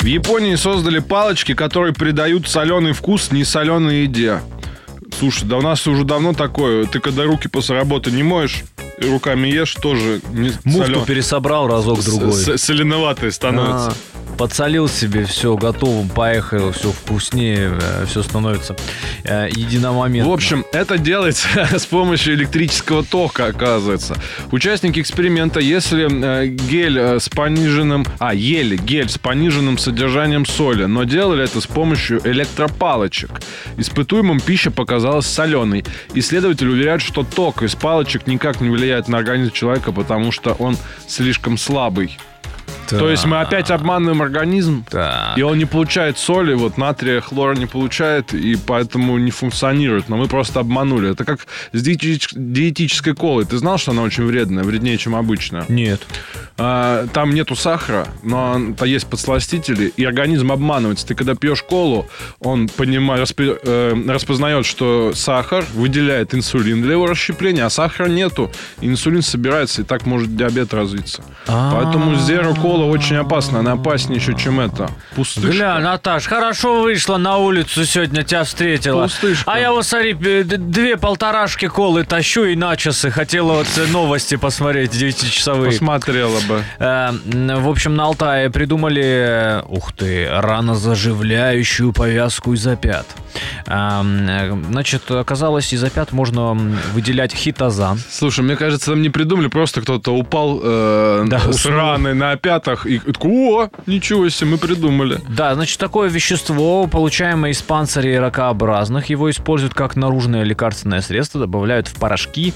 В Японии создали палочки, которые придают соленый вкус несоленой еде. Слушай, да у нас уже давно такое. Ты когда руки после работы не моешь, руками ешь, тоже не Муфту солен- пересобрал разок-другой. с- с- Соленоватые становятся. А, Подсолил себе, все, готовым, поехал, все вкуснее, все становится э, единомоментно. В общем, это делается с помощью электрического тока, оказывается. Участники эксперимента, если э, гель э, с пониженным... А, ели гель с пониженным содержанием соли, но делали это с помощью электропалочек. Испытуемым пища показалась соленой. Исследователи уверяют, что ток из палочек никак не влияет на организм человека, потому что он слишком слабый. То есть мы опять обманываем организм, Так. и он не получает соли, вот натрия, хлора не получает, и поэтому не функционирует. Но мы просто обманули. Это как с диетич- диетической колой. Ты знал, что она очень вредная, вреднее, чем обычная? Нет. А, там нету сахара, но то есть подсластители, и организм обманывается. Ты когда пьешь колу, он понимает, распи- э, распознает, что сахар выделяет инсулин для его расщепления, а сахара нету. Инсулин собирается, и так может диабет развиться. Поэтому Zero кола очень опасна, она опаснее еще, чем это. Пустышка. Гля, Наташ, хорошо вышла на улицу сегодня, тебя встретила. Пустышка. А я вот, смотри, две полторашки колы тащу и начасы. Хотела вот э, новости посмотреть, девятичасовые. Посмотрела бы. Э, В общем, на Алтае придумали, ух ты, ранозаживляющую повязку из опят. Э, Значит, оказалось, из опят можно выделять хитозан. Слушай, мне кажется, там не придумали, просто кто-то упал э, Да, с раной на пятах и о, ничего себе, мы придумали. Да, значит, такое вещество, получаемое из панцирей ракообразных, его используют как наружное лекарственное средство, добавляют в порошки,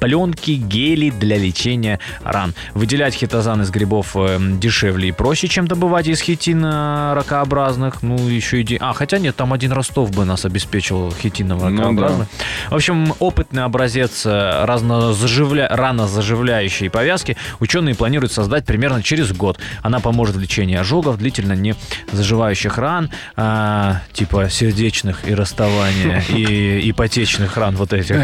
пленки, гели для лечения ран. Выделять хитозан из грибов э, дешевле и проще, чем добывать из хитин э, ракообразных. Ну, еще и... де- А, хотя нет, там один Ростов бы нас обеспечил хитином Ну да. ракообразных. В общем, опытный образец э, разнозаживля... ранозаживляющей повязки ученые планируют создать примерно через год. Она поможет в лечении ожогов, длительно не заживающих ран, а, типа сердечных и расставания, и ипотечных ран вот этих.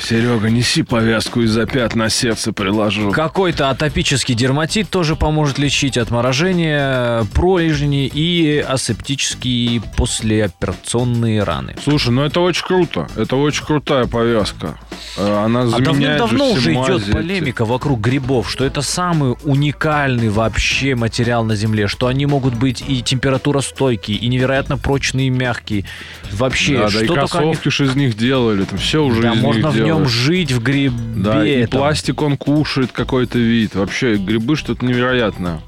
Серега, неси повязку из-за пят на сердце приложу. Какой-то атопический дерматит тоже поможет лечить отморожение, пролежни и асептические послеоперационные раны. Слушай, ну это очень круто. Это очень крутая повязка. Э, Она А давным-давно уже идет полемика вокруг грибов, что это самый уникальный вообще материал на Земле, что они могут быть и температуростойкие, и невероятно прочные и мягкие. Вообще, Да, да, что и только они- кроссовки ж из них делали, там все уже Да, из можно них в нем делают. жить в грибе. Да, и этом. пластик он кушает какой-то вид. Вообще, грибы что-то невероятное.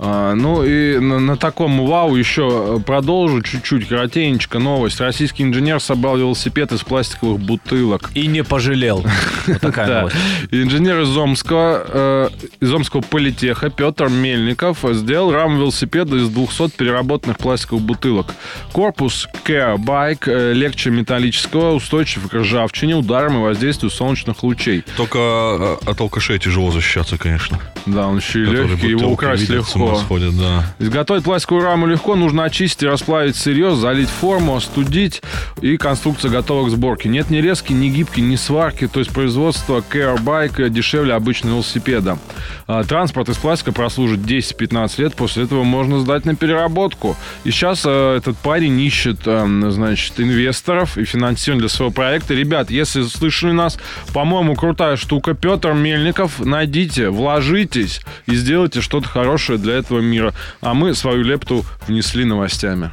А, ну и на, на таком вау еще э, продолжу чуть-чуть, коротенечко новость. Российский инженер собрал велосипед из пластиковых бутылок. И не пожалел. Вот такая новость. Инженер из Омского, э, из Омского политеха Петр Мельников сделал раму велосипеда из 200 переработанных пластиковых бутылок. Корпус Care Bike э, легче металлического, устойчив к ржавчине, ударам и воздействию солнечных лучей. Только э, от алкашей тяжело защищаться, конечно. Да, он еще и легкий, его украсть легко. Сходят, да. Изготовить пластиковую раму легко, нужно очистить и расплавить сырье, залить форму, остудить, и конструкция готова к сборке. Нет ни резки, ни гибки, ни сварки, то есть производство Care дешевле обычного велосипеда. А, Транспорт из пластика прослужит 10-15 лет, после этого можно сдать на переработку. И сейчас э, этот парень ищет, э, значит, инвесторов и финансирование для своего проекта. Ребят, если слышали нас, по-моему, крутая штука. Петр Мельников, найдите, вложитесь и сделайте что-то хорошее для этого мира. А мы свою лепту внесли новостями.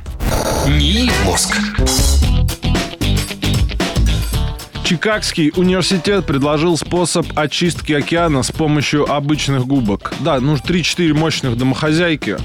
НИИ «Мозг». Чикагский университет предложил способ очистки океана с помощью обычных губок. Да, ну 3-4 мощных домохозяйки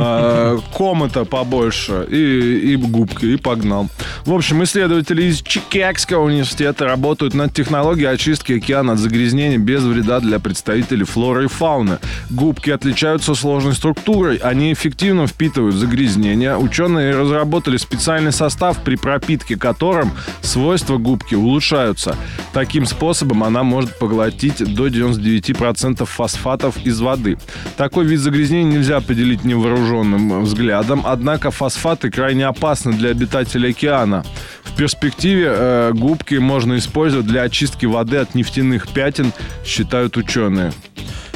а, комота побольше и, и губки, и погнал. В общем, исследователи из Чикагского университета работают над технологией очистки океана от загрязнений без вреда для представителей флоры и фауны. Губки отличаются сложной структурой, они эффективно впитывают загрязнения. Ученые разработали специальный состав, при пропитке которым свойства губки улучшаются. Таким способом она может поглотить до 99% фосфатов из воды. Такой вид загрязнений нельзя определить невооруженным взглядом, однако фосфаты крайне опасны для обитателей океана. В перспективе э, губки можно использовать для очистки воды от нефтяных пятен, считают ученые.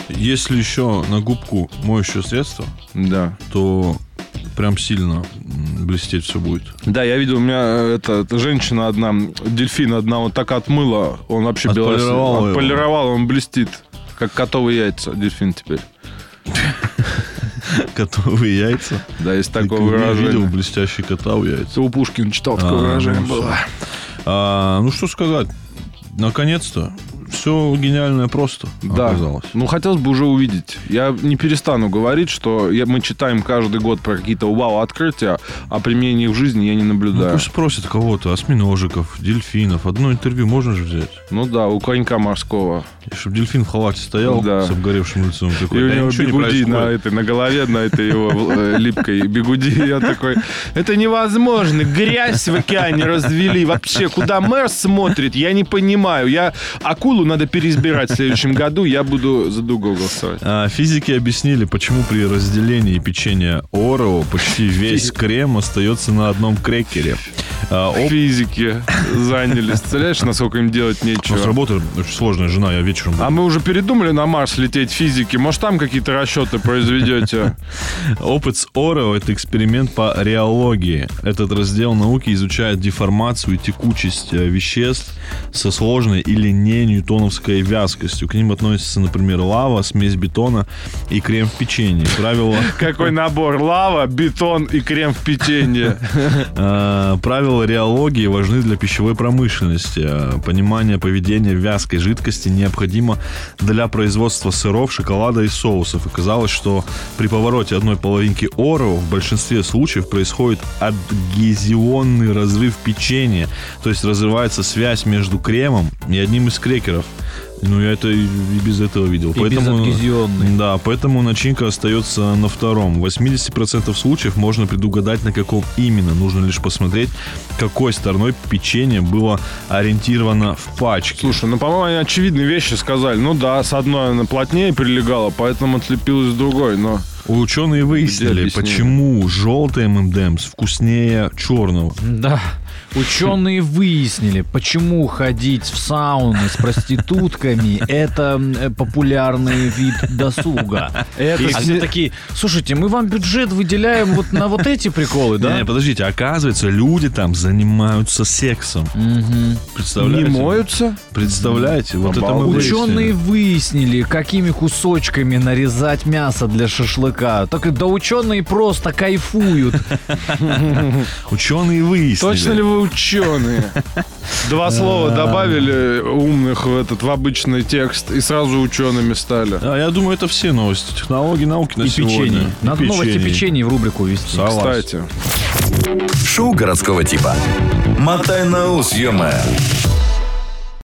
Если еще на губку моющее средство, Да. то прям сильно блестеть все будет. Да, я видел, у меня э, эта женщина одна, дельфин одна, вот так отмыла, он вообще белос- Отполировала его. отполировал, он блестит, как котовые яйца, дельфин теперь. Котовые яйца. Да, есть такое выражение. видел блестящий кота у яйца. У Пушкина читал такое А, выражение ну было. А, ну что сказать, наконец-то все гениальное просто Да. оказалось. Ну, хотелось бы уже увидеть. Я не перестану говорить, что я, мы читаем каждый год про какие-то вау-открытия, а применение в жизни я не Ну, наблюдаю. пусть спросят кого-то, осьминожиков, дельфинов. Одно интервью можно же взять. Ну да, у конька морского. Чтобы дельфин в халате стоял Да. с обгоревшим лицом. И Такой, у «Да него ничего не бегуди на, происходит». этой, на голове, на этой его э, липкой бегуди. Я такой, это невозможно. Грязь в океане развели. Вообще, куда мэр смотрит, я не понимаю. Я акулу надо переизбирать в следующем году. Я буду за Дугу голосовать. А, Физики объяснили, почему при разделении печенья Орео почти весь крем остается на одном крекере. А, Физики занялись. Представляешь, насколько им делать нечего? работа очень сложная, жена, я вечером... А мы уже передумали на Марс лететь физики. Может, там какие-то расчеты произведете? Опыт с Орео – это эксперимент по реологии. Этот раздел науки изучает деформацию и текучесть э, веществ со сложной или не ньютоновской вязкостью. К ним относятся, например, лава, смесь бетона и крем в печенье. Правило, Какой набор? Лава, бетон и крем в печенье. э, правила реологии важны для пищевой промышленности. Э, Понимание поведения вязкой жидкости необходимо для производства сыров, шоколада и соусов. Оказалось, что при повороте одной половинки Орео в большинстве случаев происходит адгезионный разрыв печенья. То есть разрывается связь между кремом и одним из крекеров. Ну, я это и без этого видел. И безадгезионный. Да, поэтому начинка остается на втором. В 80% случаев можно предугадать, на каком именно. Нужно лишь посмотреть, какой стороной печенье было ориентировано в пачке. Слушай, ну, по-моему, они очевидные вещи сказали. Ну да, с одной она плотнее прилегала, поэтому отлепилась с другой, но... Ученые выяснили, почему желтый ММДМС вкуснее черного. Да. Ученые выяснили, почему ходить в сауны с проститутками – это э, популярный вид досуга. Это А все такие, слушайте, мы вам бюджет выделяем вот на вот эти приколы, да? Не, подождите, оказывается, люди там занимаются сексом. Представляете? не моются? Представляете? Вот это мы. Ученые выяснили. какими кусочками нарезать мясо для шашлыка. Так да ученые просто кайфуют. Ученые выяснили. Точно ли вы ученые? Два слова добавили умных в этот в обычный текст и сразу учеными стали. А, я думаю, это все новости. Технологии науки на И сегодня. печенье. И Надо новости печенье. в рубрику. Согласен. Кстати. Шоу городского типа. Мотай на ус, ё